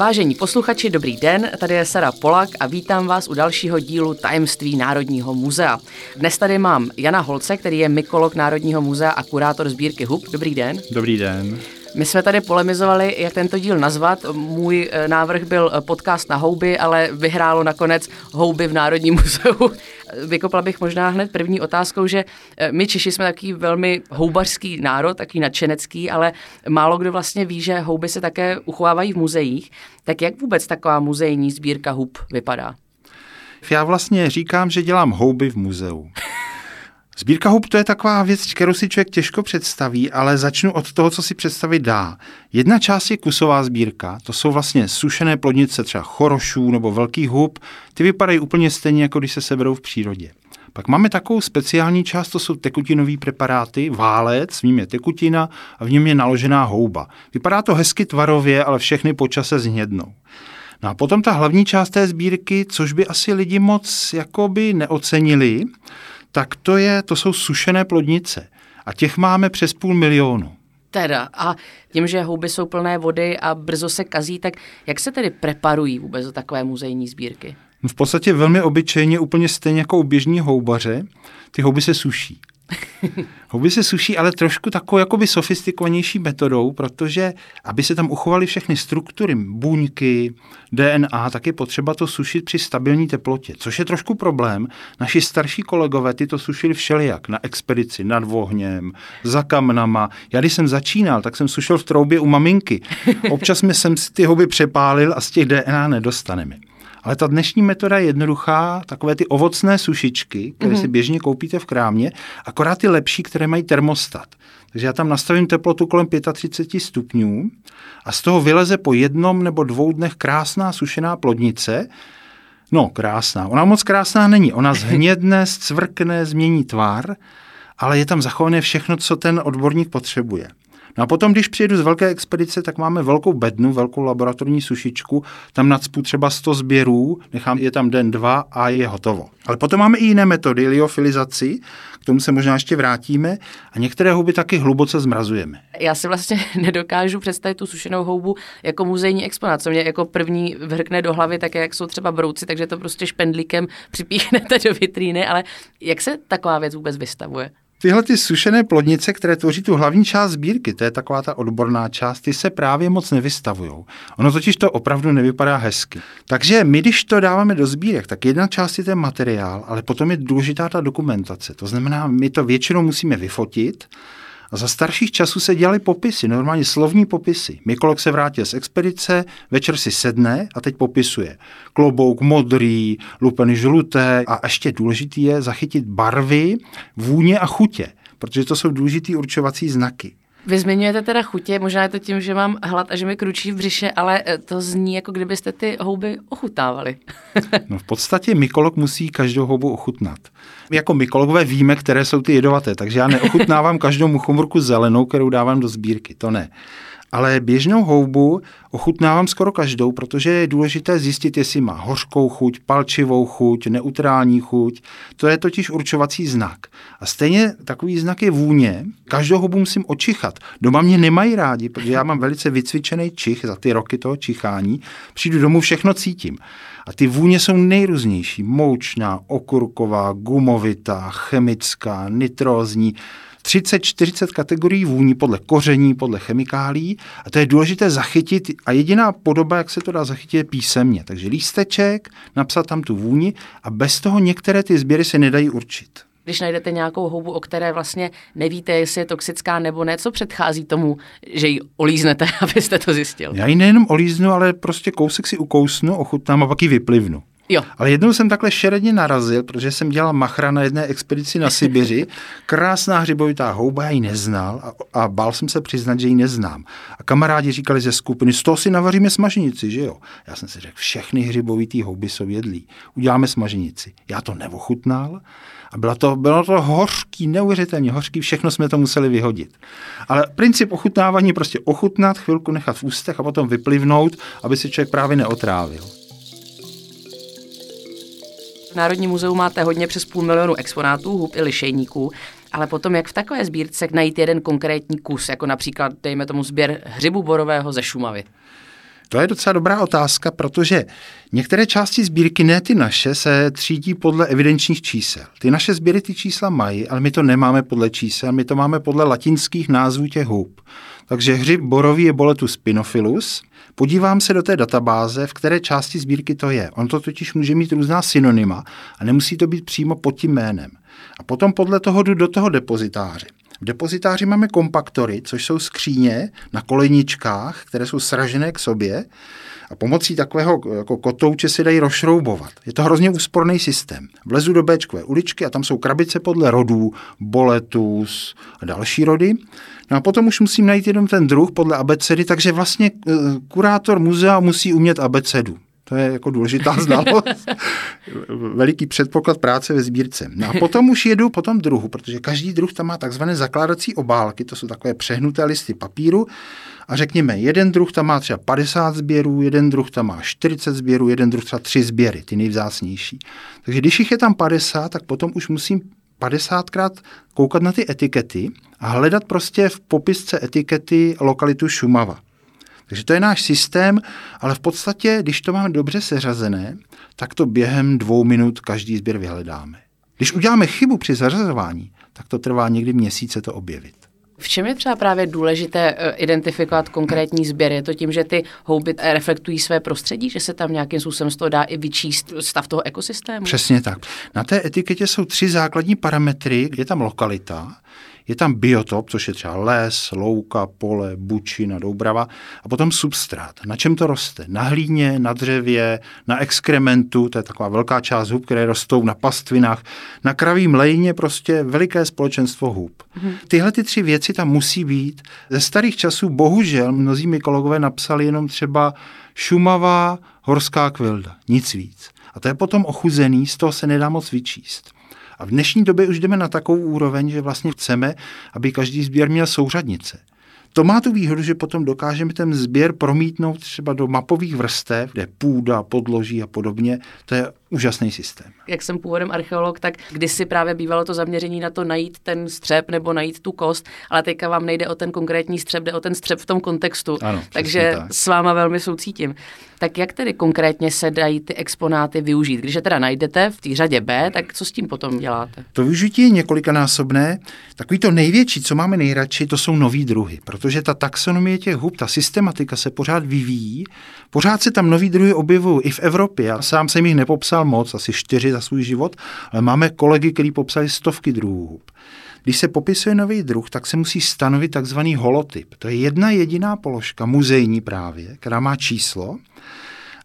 Vážení posluchači, dobrý den, tady je Sara Polak a vítám vás u dalšího dílu Tajemství Národního muzea. Dnes tady mám Jana Holce, který je mykolog Národního muzea a kurátor sbírky HUB. Dobrý den. Dobrý den. My jsme tady polemizovali, jak tento díl nazvat. Můj eh, návrh byl eh, podcast na houby, ale vyhrálo nakonec houby v Národním muzeu. Vykopla bych možná hned první otázkou, že eh, my Češi jsme takový velmi houbařský národ, taký nadšenecký, ale málo kdo vlastně ví, že houby se také uchovávají v muzeích. Tak jak vůbec taková muzejní sbírka hub vypadá? Já vlastně říkám, že dělám houby v muzeu. Sbírka hub to je taková věc, kterou si člověk těžko představí, ale začnu od toho, co si představit dá. Jedna část je kusová sbírka, to jsou vlastně sušené plodnice třeba chorošů nebo velkých hub, ty vypadají úplně stejně, jako když se seberou v přírodě. Pak máme takovou speciální část, to jsou tekutinové preparáty, válec, v ním je tekutina a v něm je naložená houba. Vypadá to hezky tvarově, ale všechny počase zhnědnou. No a potom ta hlavní část té sbírky, což by asi lidi moc jakoby neocenili, tak to, je, to jsou sušené plodnice. A těch máme přes půl milionu. Teda, a tím, že houby jsou plné vody a brzo se kazí, tak jak se tedy preparují vůbec do takové muzejní sbírky? No v podstatě velmi obyčejně, úplně stejně jako u běžní houbaře, ty houby se suší. Houby se suší, ale trošku takovou jakoby sofistikovanější metodou, protože aby se tam uchovaly všechny struktury, buňky, DNA, tak je potřeba to sušit při stabilní teplotě, což je trošku problém. Naši starší kolegové ty to sušili všelijak, na expedici, nad vohněm, za kamnama. Já když jsem začínal, tak jsem sušil v troubě u maminky. Občas mi jsem si ty houby přepálil a z těch DNA nedostaneme. Ale ta dnešní metoda je jednoduchá, takové ty ovocné sušičky, které mm-hmm. si běžně koupíte v krámě, akorát ty lepší, které mají termostat. Takže já tam nastavím teplotu kolem 35 stupňů a z toho vyleze po jednom nebo dvou dnech krásná sušená plodnice. No, krásná. Ona moc krásná není. Ona zhnědne, zcvrkne, změní tvar, ale je tam zachované všechno, co ten odborník potřebuje. No a potom, když přijedu z velké expedice, tak máme velkou bednu, velkou laboratorní sušičku, tam nadspu třeba 100 sběrů, nechám je tam den, dva a je hotovo. Ale potom máme i jiné metody, liofilizaci, k tomu se možná ještě vrátíme, a některé houby taky hluboce zmrazujeme. Já si vlastně nedokážu představit tu sušenou houbu jako muzejní exponát, co mě jako první vrkne do hlavy, tak jak jsou třeba brouci, takže to prostě špendlíkem připíchnete do vitríny, ale jak se taková věc vůbec vystavuje? Tyhle ty sušené plodnice, které tvoří tu hlavní část sbírky, to je taková ta odborná část, ty se právě moc nevystavují. Ono totiž to opravdu nevypadá hezky. Takže my, když to dáváme do sbírek, tak jedna část je ten materiál, ale potom je důležitá ta dokumentace. To znamená, my to většinou musíme vyfotit, a za starších časů se dělaly popisy, normálně slovní popisy. Mikolog se vrátil z expedice, večer si sedne a teď popisuje. Klobouk modrý, lupeny žluté a ještě důležitý je zachytit barvy, vůně a chutě, protože to jsou důležitý určovací znaky. Vy zmiňujete teda chutě, možná je to tím, že mám hlad a že mi kručí v břiše, ale eh, to zní, jako kdybyste ty houby ochutnávali. no v podstatě mykolog musí každou houbu ochutnat. My jako mykologové víme, které jsou ty jedovaté, takže já neochutnávám každou muchomorku zelenou, kterou dávám do sbírky, to ne. Ale běžnou houbu ochutnávám skoro každou, protože je důležité zjistit, jestli má hořkou chuť, palčivou chuť, neutrální chuť. To je totiž určovací znak. A stejně takový znak je vůně. Každou houbu musím očichat. Doma mě nemají rádi, protože já mám velice vycvičený čich za ty roky toho čichání. Přijdu domů, všechno cítím. A ty vůně jsou nejrůznější. Moučná, okurková, gumovitá, chemická, nitrózní. 30-40 kategorií vůní podle koření, podle chemikálí a to je důležité zachytit a jediná podoba, jak se to dá zachytit, je písemně. Takže lísteček, napsat tam tu vůni a bez toho některé ty sběry se nedají určit. Když najdete nějakou houbu, o které vlastně nevíte, jestli je toxická nebo ne, co předchází tomu, že ji olíznete, abyste to zjistil? Já ji nejenom olíznu, ale prostě kousek si ukousnu, ochutnám a pak ji vyplivnu. Jo. Ale jednou jsem takhle šeredně narazil, protože jsem dělal machra na jedné expedici na Sibiři. Krásná hřibovitá houba, já ji neznal a, a bál jsem se přiznat, že ji neznám. A kamarádi říkali ze skupiny, z toho si navaříme smaženici, že jo? Já jsem si řekl, všechny hřibovitý houby jsou jedlí. Uděláme smaženici. Já to neochutnal a bylo to, bylo to hořký, neuvěřitelně hořký, všechno jsme to museli vyhodit. Ale princip ochutnávání prostě ochutnat, chvilku nechat v ústech a potom vyplivnout, aby se člověk právě neotrávil. V Národním muzeu máte hodně přes půl milionu exponátů, hub i lišejníků, ale potom jak v takové sbírce najít jeden konkrétní kus, jako například, dejme tomu, sběr hřibu borového ze Šumavy? To je docela dobrá otázka, protože některé části sbírky, ne ty naše, se třídí podle evidenčních čísel. Ty naše sběry ty čísla mají, ale my to nemáme podle čísel, my to máme podle latinských názvů těch hub. Takže hřib borový je boletus spinophilus. Podívám se do té databáze, v které části sbírky to je. On to totiž může mít různá synonyma a nemusí to být přímo pod tím jménem. A potom podle toho jdu do toho depozitáře. V depozitáři máme kompaktory, což jsou skříně na koleničkách, které jsou sražené k sobě a pomocí takového jako kotouče se dají rozšroubovat. Je to hrozně úsporný systém. Vlezu do Bčkové uličky a tam jsou krabice podle rodů, boletus a další rody. No a potom už musím najít jenom ten druh podle abecedy, takže vlastně eh, kurátor muzea musí umět abecedu. To je jako důležitá znalost. Veliký předpoklad práce ve sbírce. No a potom už jedu po tom druhu, protože každý druh tam má takzvané zakládací obálky, to jsou takové přehnuté listy papíru. A řekněme, jeden druh tam má třeba 50 sběrů, jeden druh tam má 40 sběrů, jeden druh třeba 3 sběry, ty nejvzácnější. Takže když jich je tam 50, tak potom už musím 50krát koukat na ty etikety a hledat prostě v popisce etikety lokalitu Šumava. Takže to je náš systém, ale v podstatě, když to máme dobře seřazené, tak to během dvou minut každý sběr vyhledáme. Když uděláme chybu při zařazování, tak to trvá někdy měsíce to objevit. V čem je třeba právě důležité eh, identifikovat konkrétní sběr? Je to tím, že ty houby reflektují své prostředí, že se tam nějakým způsobem z toho dá i vyčíst stav toho ekosystému? Přesně tak. Na té etiketě jsou tři základní parametry. Je tam lokalita, je tam biotop, což je třeba les, louka, pole, bučina, doubrava a potom substrát. Na čem to roste? Na hlíně, na dřevě, na exkrementu, to je taková velká část hub, které rostou na pastvinách, na kravím lejně prostě veliké společenstvo hub. Mhm. Tyhle ty tři věci tam musí být. Ze starých časů bohužel mnozí mykologové napsali jenom třeba šumavá horská kvilda, nic víc. A to je potom ochuzený, z toho se nedá moc vyčíst. A v dnešní době už jdeme na takovou úroveň, že vlastně chceme, aby každý sběr měl souřadnice. To má tu výhodu, že potom dokážeme ten sběr promítnout třeba do mapových vrstev, kde půda, podloží a podobně. To je úžasný systém. Jak jsem původem archeolog, tak kdysi právě bývalo to zaměření na to najít ten střep nebo najít tu kost, ale teďka vám nejde o ten konkrétní střep, jde o ten střep v tom kontextu. Ano, Takže tak. s váma velmi soucítím. Tak jak tedy konkrétně se dají ty exponáty využít? Když je teda najdete v té řadě B, tak co s tím potom děláte? To využití je několikanásobné. Takový to největší, co máme nejradši, to jsou nový druhy, protože ta taxonomie těch hub, ta systematika se pořád vyvíjí. Pořád se tam nový druhy objevují i v Evropě. Já sám jsem jich nepopsal moc, asi čtyři za svůj život, ale máme kolegy, kteří popsali stovky druhů hub. Když se popisuje nový druh, tak se musí stanovit takzvaný holotyp. To je jedna jediná položka, muzejní právě, která má číslo.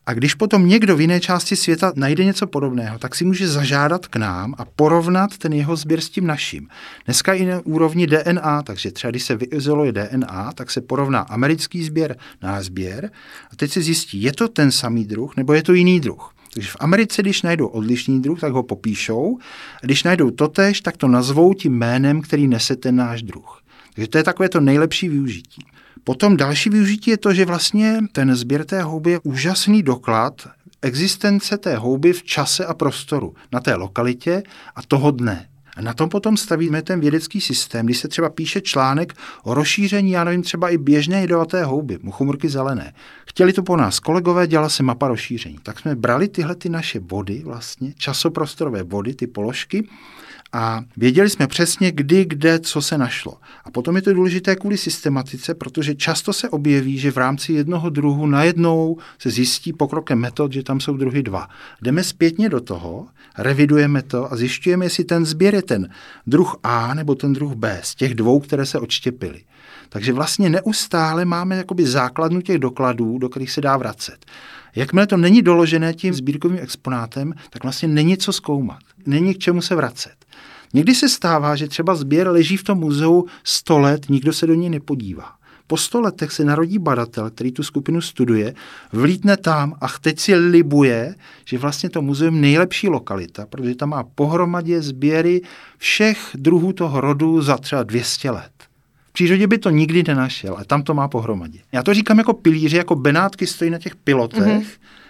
A když potom někdo v jiné části světa najde něco podobného, tak si může zažádat k nám a porovnat ten jeho sběr s tím naším. Dneska i na úrovni DNA, takže třeba když se vyizoluje DNA, tak se porovná americký sběr, náš sběr a teď se zjistí, je to ten samý druh nebo je to jiný druh. Takže v Americe, když najdou odlišný druh, tak ho popíšou. A když najdou totéž, tak to nazvou tím jménem, který nese ten náš druh. Takže to je takové to nejlepší využití. Potom další využití je to, že vlastně ten sběr té houby je úžasný doklad existence té houby v čase a prostoru, na té lokalitě a toho dne. A na tom potom stavíme ten vědecký systém, když se třeba píše článek o rozšíření, já nevím, třeba i běžné jedovaté houby, muchomurky zelené. Chtěli to po nás kolegové, dělala se mapa rozšíření. Tak jsme brali tyhle ty naše body, vlastně časoprostorové body, ty položky, a věděli jsme přesně, kdy, kde, co se našlo. A potom je to důležité kvůli systematice, protože často se objeví, že v rámci jednoho druhu najednou se zjistí pokrokem metod, že tam jsou druhy dva. Jdeme zpětně do toho, revidujeme to a zjišťujeme, jestli ten sběr je ten druh A nebo ten druh B z těch dvou, které se odštěpily. Takže vlastně neustále máme jakoby základnu těch dokladů, do kterých se dá vracet. Jakmile to není doložené tím sbírkovým exponátem, tak vlastně není co zkoumat. Není k čemu se vracet. Někdy se stává, že třeba sběr leží v tom muzeu 100 let, nikdo se do něj nepodívá. Po sto letech se narodí badatel, který tu skupinu studuje, vlítne tam a teď si libuje, že vlastně to muzeum nejlepší lokalita, protože tam má pohromadě sběry všech druhů toho rodu za třeba 200 let. V přírodě by to nikdy nenašel, ale tam to má pohromadě. Já to říkám jako pilíři, jako benátky stojí na těch pilotech, mm-hmm.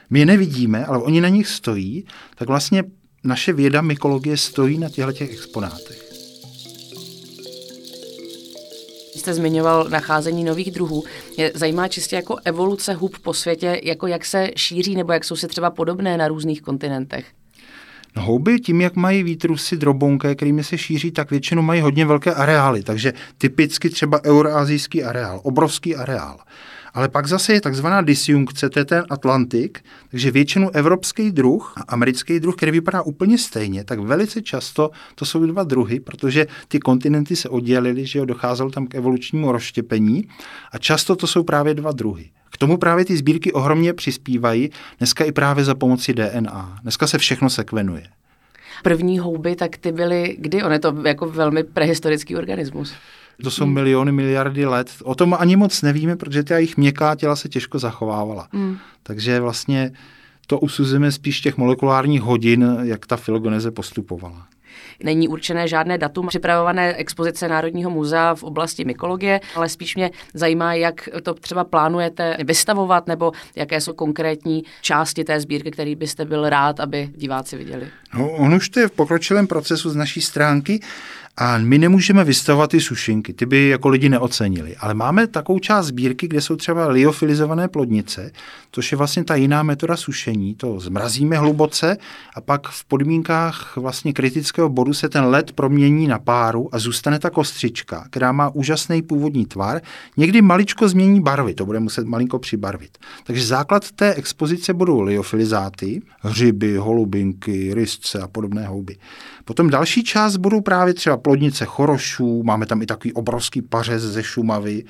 my je nevidíme, ale oni na nich stojí, tak vlastně naše věda mykologie stojí na těchto těch exponátech. jste zmiňoval nacházení nových druhů. Mě zajímá čistě jako evoluce hub po světě, jako jak se šíří nebo jak jsou si třeba podobné na různých kontinentech. Houby tím, jak mají výtrusy drobonké, kterými se šíří, tak většinou mají hodně velké areály, takže typicky třeba euroazijský areál, obrovský areál. Ale pak zase je takzvaná disjunkce, to je ten Atlantik, takže většinu evropský druh a americký druh, který vypadá úplně stejně, tak velice často to jsou dva druhy, protože ty kontinenty se oddělily, že jo, docházelo tam k evolučnímu rozštěpení a často to jsou právě dva druhy. K tomu právě ty sbírky ohromně přispívají, dneska i právě za pomoci DNA. Dneska se všechno sekvenuje. První houby, tak ty byly, kdy? On je to jako velmi prehistorický organismus. To jsou hmm. miliony, miliardy let. O tom ani moc nevíme, protože ta jejich měkká těla se těžko zachovávala. Hmm. Takže vlastně to usuzujeme spíš těch molekulárních hodin, jak ta filogeneze postupovala. Není určené žádné datum připravované expozice Národního muzea v oblasti mykologie, ale spíš mě zajímá, jak to třeba plánujete vystavovat, nebo jaké jsou konkrétní části té sbírky, které byste byl rád, aby diváci viděli. No, on už to je v pokročilém procesu z naší stránky a my nemůžeme vystavovat ty sušinky, ty by jako lidi neocenili. Ale máme takovou část sbírky, kde jsou třeba liofilizované plodnice, což je vlastně ta jiná metoda sušení. To zmrazíme hluboce a pak v podmínkách vlastně kritického bodu se ten led promění na páru a zůstane ta kostřička, která má úžasný původní tvar. Někdy maličko změní barvy, to bude muset malinko přibarvit. Takže základ té expozice budou liofilizáty, hřiby, holubinky, rysce a podobné houby. Potom další část budou právě třeba plodnice chorošů, máme tam i takový obrovský pařez ze Šumavy,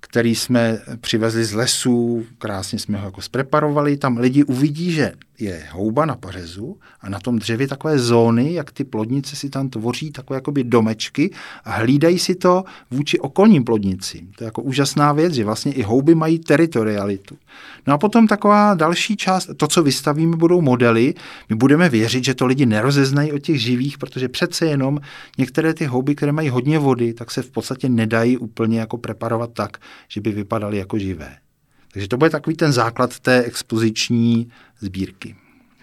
který jsme přivezli z lesů, krásně jsme ho jako zpreparovali. Tam lidi uvidí, že je houba na pařezu a na tom dřevě takové zóny, jak ty plodnice si tam tvoří takové jakoby domečky a hlídají si to vůči okolním plodnicím. To je jako úžasná věc, že vlastně i houby mají teritorialitu. No a potom taková další část, to, co vystavíme, budou modely. My budeme věřit, že to lidi nerozeznají od těch živých, protože přece jenom některé ty houby, které mají hodně vody, tak se v podstatě nedají úplně jako preparovat tak, že by vypadaly jako živé. Takže to bude takový ten základ té expoziční sbírky.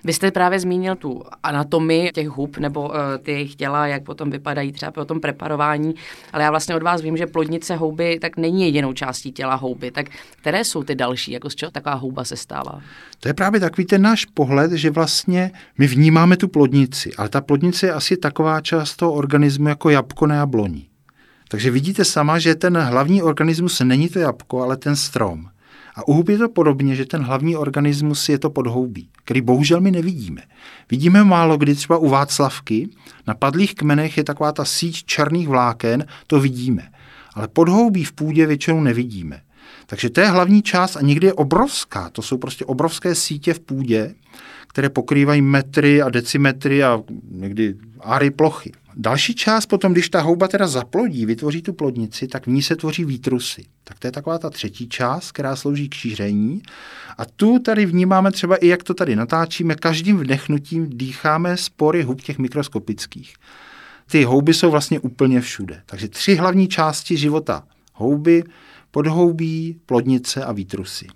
Vy jste právě zmínil tu anatomii těch hub nebo uh, ty jejich těla, jak potom vypadají třeba po tom preparování, ale já vlastně od vás vím, že plodnice houby tak není jedinou částí těla houby. Tak které jsou ty další, jako z čeho taková houba se stává? To je právě takový ten náš pohled, že vlastně my vnímáme tu plodnici, ale ta plodnice je asi taková část toho organismu jako jabko na jabloní. Takže vidíte sama, že ten hlavní organismus není to jabko, ale ten strom. A u hub je to podobně, že ten hlavní organismus je to podhoubí, který bohužel my nevidíme. Vidíme málo kdy třeba u Václavky, na padlých kmenech je taková ta síť černých vláken, to vidíme. Ale podhoubí v půdě většinou nevidíme. Takže to je hlavní část a někdy je obrovská. To jsou prostě obrovské sítě v půdě, které pokrývají metry a decimetry a někdy áry plochy. Další část potom, když ta houba teda zaplodí, vytvoří tu plodnici, tak v ní se tvoří výtrusy. Tak to je taková ta třetí část, která slouží k šíření. A tu tady vnímáme třeba i, jak to tady natáčíme, každým vdechnutím dýcháme spory hub těch mikroskopických. Ty houby jsou vlastně úplně všude. Takže tři hlavní části života. Houby, podhoubí, plodnice a výtrusy.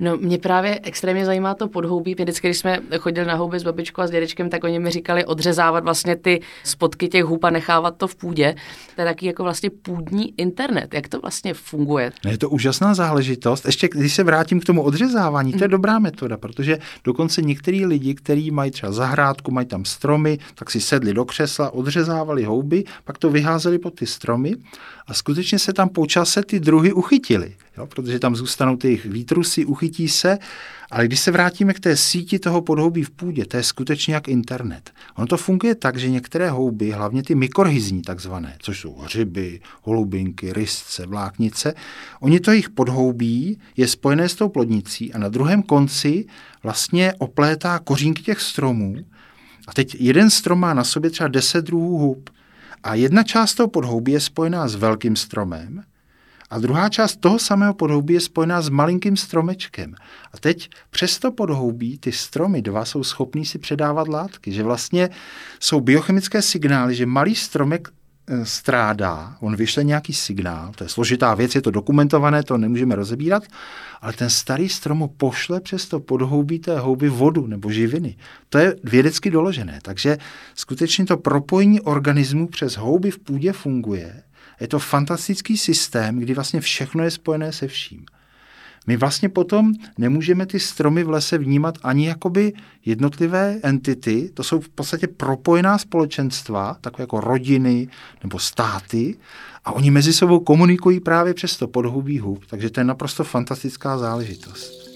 No, mě právě extrémně zajímá to podhoubí. Vždycky, když jsme chodili na houby s babičkou a s dědečkem, tak oni mi říkali odřezávat vlastně ty spotky těch hub a nechávat to v půdě. To je taky jako vlastně půdní internet. Jak to vlastně funguje? No, je to úžasná záležitost. Ještě když se vrátím k tomu odřezávání, to je dobrá metoda, protože dokonce některý lidi, kteří mají třeba zahrádku, mají tam stromy, tak si sedli do křesla, odřezávali houby, pak to vyházeli pod ty stromy a skutečně se tam po čase ty druhy uchytily, jo, protože tam zůstanou ty jejich výtrusy, uchytí se, ale když se vrátíme k té síti toho podhoubí v půdě, to je skutečně jak internet. Ono to funguje tak, že některé houby, hlavně ty mikorhizní takzvané, což jsou hřiby, holubinky, rysce, vláknice, oni to jejich podhoubí je spojené s tou plodnicí a na druhém konci vlastně oplétá kořínky těch stromů. A teď jeden strom má na sobě třeba 10 druhů hub. A jedna část toho podhoubí je spojená s velkým stromem a druhá část toho samého podhoubí je spojená s malinkým stromečkem. A teď přes to podhoubí ty stromy dva jsou schopní si předávat látky, že vlastně jsou biochemické signály, že malý stromek strádá, on vyšle nějaký signál, to je složitá věc, je to dokumentované, to nemůžeme rozebírat, ale ten starý strom pošle přes to podhoubí té houby vodu nebo živiny. To je vědecky doložené, takže skutečně to propojení organismů přes houby v půdě funguje Je to fantastický systém, kdy vlastně všechno je spojené se vším. My vlastně potom nemůžeme ty stromy v lese vnímat ani jakoby jednotlivé entity, to jsou v podstatě propojená společenstva, takové jako rodiny nebo státy, a oni mezi sebou komunikují právě přes to podhubí hub, takže to je naprosto fantastická záležitost.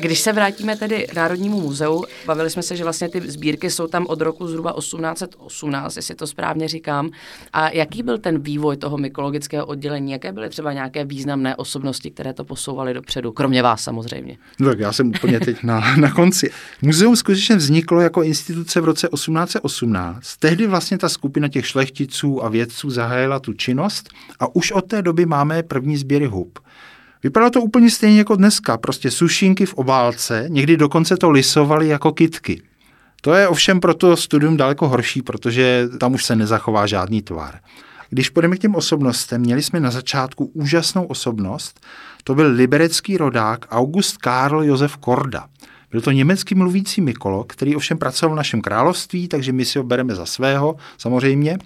Když se vrátíme tedy k Národnímu muzeu, bavili jsme se, že vlastně ty sbírky jsou tam od roku zhruba 1818, jestli to správně říkám. A jaký byl ten vývoj toho mykologického oddělení? Jaké byly třeba nějaké významné osobnosti, které to posouvaly dopředu? Kromě vás samozřejmě. No tak já jsem úplně teď na, na konci. Muzeum skutečně vzniklo jako instituce v roce 1818. Tehdy vlastně ta skupina těch šlechticů a vědců zahájila tu činnost a už od té doby máme první sběry hub. Vypadalo to úplně stejně jako dneska, prostě sušinky v obálce, někdy dokonce to lisovali jako kitky. To je ovšem pro to studium daleko horší, protože tam už se nezachová žádný tvar. Když půjdeme k těm osobnostem, měli jsme na začátku úžasnou osobnost, to byl liberecký rodák August Karl Josef Korda. Byl to německý mluvící mykolog, který ovšem pracoval v našem království, takže my si ho bereme za svého, samozřejmě.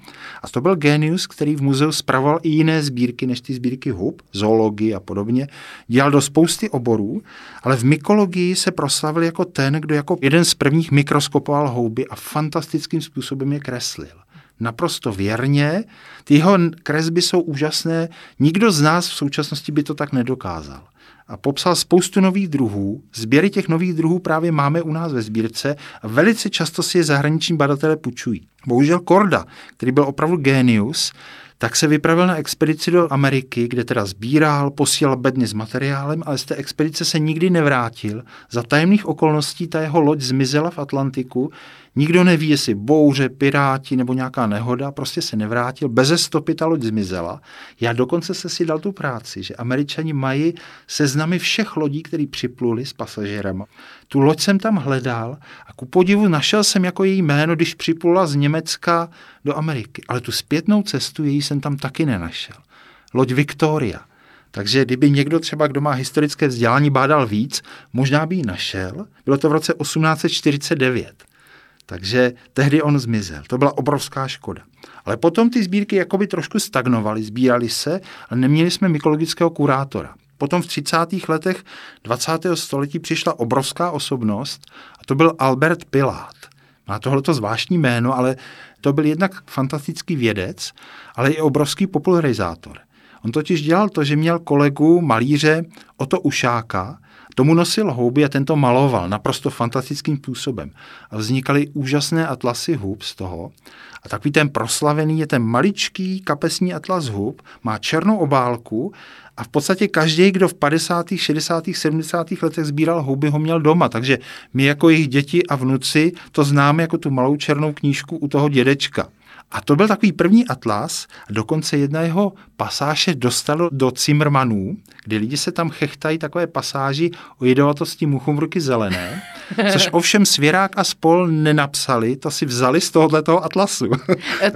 A to byl genius, který v muzeu spravoval i jiné sbírky než ty sbírky hub, zoologii a podobně. Dělal do spousty oborů, ale v mykologii se proslavil jako ten, kdo jako jeden z prvních mikroskopoval houby a fantastickým způsobem je kreslil naprosto věrně. Ty jeho kresby jsou úžasné. Nikdo z nás v současnosti by to tak nedokázal a popsal spoustu nových druhů. Sběry těch nových druhů právě máme u nás ve sbírce a velice často si je zahraniční badatelé půjčují. Bohužel Korda, který byl opravdu genius, tak se vypravil na expedici do Ameriky, kde teda sbíral, posílal bedny s materiálem, ale z té expedice se nikdy nevrátil. Za tajemných okolností ta jeho loď zmizela v Atlantiku. Nikdo neví, jestli bouře, piráti nebo nějaká nehoda, prostě se nevrátil. Beze stopy ta loď zmizela. Já dokonce se si dal tu práci, že američani mají seznamy všech lodí, které připluli s pasažérem. Tu loď jsem tam hledal a ku podivu našel jsem jako její jméno, když připlula z Německa do Ameriky. Ale tu zpětnou cestu její jsem tam taky nenašel. Loď Victoria. Takže kdyby někdo třeba, kdo má historické vzdělání, bádal víc, možná by ji našel. Bylo to v roce 1849. Takže tehdy on zmizel. To byla obrovská škoda. Ale potom ty sbírky jakoby trošku stagnovaly, sbírali se, ale neměli jsme mykologického kurátora. Potom v 30. letech 20. století přišla obrovská osobnost a to byl Albert Pilát. Má tohleto zvláštní jméno, ale to byl jednak fantastický vědec, ale i obrovský popularizátor. On totiž dělal to, že měl kolegu malíře Oto Ušáka, tomu nosil houby a tento maloval naprosto fantastickým způsobem. A vznikaly úžasné atlasy hub z toho. A takový ten proslavený je ten maličký kapesní atlas hub, má černou obálku a v podstatě každý, kdo v 50., 60., 70. letech sbíral houby, ho měl doma. Takže my jako jejich děti a vnuci to známe jako tu malou černou knížku u toho dědečka. A to byl takový první atlas, a dokonce jedna jeho pasáže dostalo do Cimrmanů, kdy lidi se tam chechtají takové pasáži o jedovotosti muchomruky zelené, což ovšem Svěrák a spol nenapsali, to si vzali z tohoto atlasu.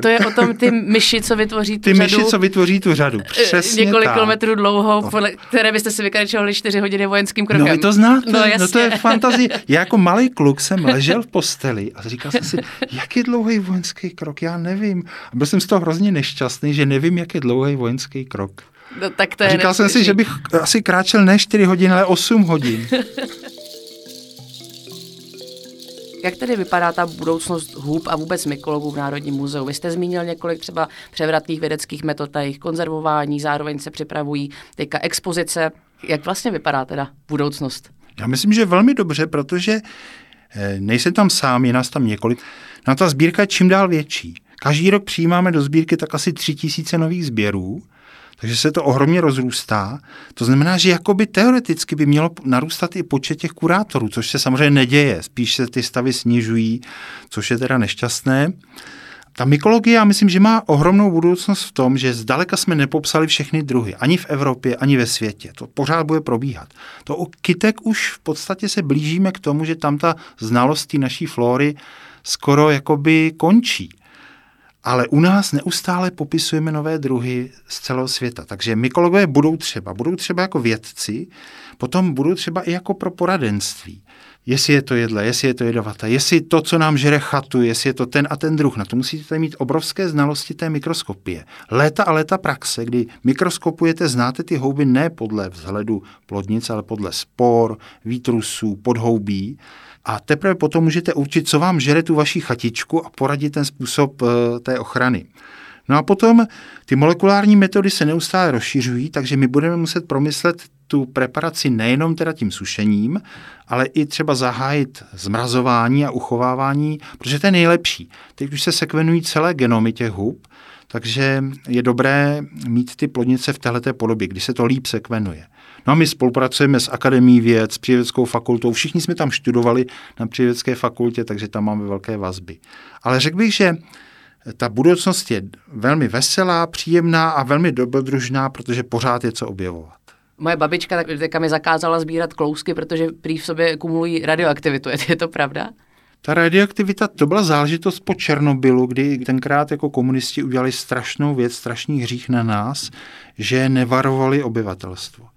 to je o tom ty myši, co vytvoří tu Ty řadu, myši, co vytvoří tu řadu, eh, přesně Několik tak. kilometrů dlouhou, podle které byste si vykračovali čtyři hodiny vojenským krokem. No vy to znáte, No, no, jasně. no to je fantazie. Já jako malý kluk jsem ležel v posteli a říkal jsem si, jak je dlouhý vojenský krok, já nevím. A byl jsem z toho hrozně nešťastný, že nevím, jak je dlouhý vojenský krok. No, tak to A je říkal jsem si, že bych asi kráčel ne 4 hodiny, ale 8 hodin. Jak tedy vypadá ta budoucnost hůb a vůbec mykologů v Národním muzeu? Vy jste zmínil několik třeba převratných vědeckých metod a jejich konzervování, zároveň se připravují teďka expozice. Jak vlastně vypadá teda budoucnost? Já myslím, že velmi dobře, protože eh, nejsem tam sám, je nás tam několik. No a ta sbírka je čím dál větší. Každý rok přijímáme do sbírky tak asi tři tisíce nových sběrů, takže se to ohromně rozrůstá. To znamená, že jakoby teoreticky by mělo narůstat i počet těch kurátorů, což se samozřejmě neděje. Spíš se ty stavy snižují, což je teda nešťastné. Ta mykologie, já myslím, že má ohromnou budoucnost v tom, že zdaleka jsme nepopsali všechny druhy, ani v Evropě, ani ve světě. To pořád bude probíhat. To u kytek už v podstatě se blížíme k tomu, že tam ta znalost té naší flóry skoro jakoby končí. Ale u nás neustále popisujeme nové druhy z celého světa. Takže mykologové budou třeba. Budou třeba jako vědci, potom budou třeba i jako pro poradenství. jestli je to jedle, jestli je to jedovaté, jestli to, co nám žere chatu, jestli je to ten a ten druh. Na to musíte mít obrovské znalosti té mikroskopie. Léta a léta praxe, kdy mikroskopujete, znáte ty houby ne podle vzhledu plodnic, ale podle spor, výtrusů, podhoubí. A teprve potom můžete určit, co vám žere tu vaši chatičku a poradit ten způsob eh, té ochrany. No a potom ty molekulární metody se neustále rozšiřují, takže my budeme muset promyslet tu preparaci nejenom teda tím sušením, ale i třeba zahájit zmrazování a uchovávání, protože to je nejlepší. Teď už se sekvenují celé genomy těch hub, takže je dobré mít ty plodnice v této podobě, kdy se to líp sekvenuje. No a my spolupracujeme s Akademií věd, s přívědeckou fakultou, všichni jsme tam studovali na přívědecké fakultě, takže tam máme velké vazby. Ale řekl bych, že ta budoucnost je velmi veselá, příjemná a velmi dobrodružná, protože pořád je co objevovat. Moje babička tak mi zakázala sbírat klousky, protože prý v sobě kumulují radioaktivitu. Je to pravda? Ta radioaktivita, to byla záležitost po Černobylu, kdy tenkrát jako komunisti udělali strašnou věc, strašný hřích na nás, že nevarovali obyvatelstvo.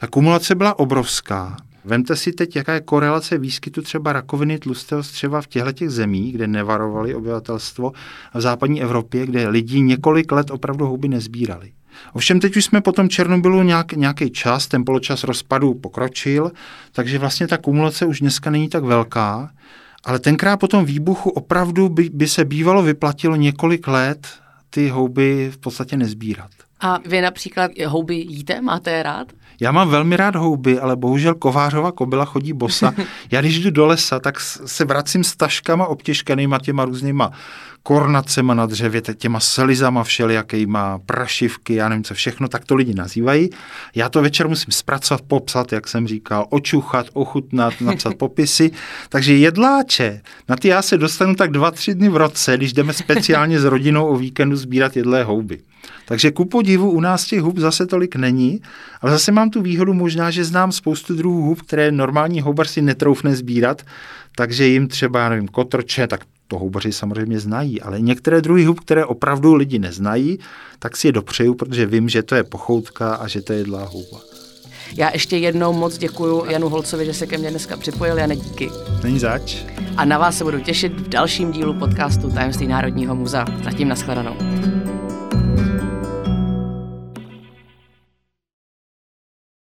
Ta kumulace byla obrovská. Vemte si teď, jaká je korelace výskytu třeba rakoviny tlustého střeva v těchto těch zemích, kde nevarovali obyvatelstvo, a v západní Evropě, kde lidi několik let opravdu houby nezbírali. Ovšem teď už jsme po tom Černobylu nějak, nějaký čas, ten poločas rozpadu pokročil, takže vlastně ta kumulace už dneska není tak velká, ale tenkrát po tom výbuchu opravdu by, by se bývalo vyplatilo několik let ty houby v podstatě nezbírat. A vy například houby jíte? Máte je rád? Já mám velmi rád houby, ale bohužel kovářova kobila chodí bosa. Já když jdu do lesa, tak se vracím s taškama obtěžkanýma těma různýma kornacema na dřevě, těma selizama všelijakýma, prašivky, já nevím co všechno, tak to lidi nazývají. Já to večer musím zpracovat, popsat, jak jsem říkal, očuchat, ochutnat, napsat popisy. Takže jedláče, na ty já se dostanu tak dva, tři dny v roce, když jdeme speciálně s rodinou o víkendu sbírat jedlé houby. Takže ku podivu u nás těch hub zase tolik není, ale zase mám tu výhodu možná, že znám spoustu druhů hub, které normální houbar si netroufne sbírat, takže jim třeba, já nevím, kotrče, tak to houbaři samozřejmě znají, ale některé druhy hub, které opravdu lidi neznají, tak si je dopřeju, protože vím, že to je pochoutka a že to je jedlá houba. Já ještě jednou moc děkuji Janu Holcovi, že se ke mně dneska připojil. Jane, díky. Není zač. A na vás se budu těšit v dalším dílu podcastu Tajemství Národního muzea. Zatím nashledanou.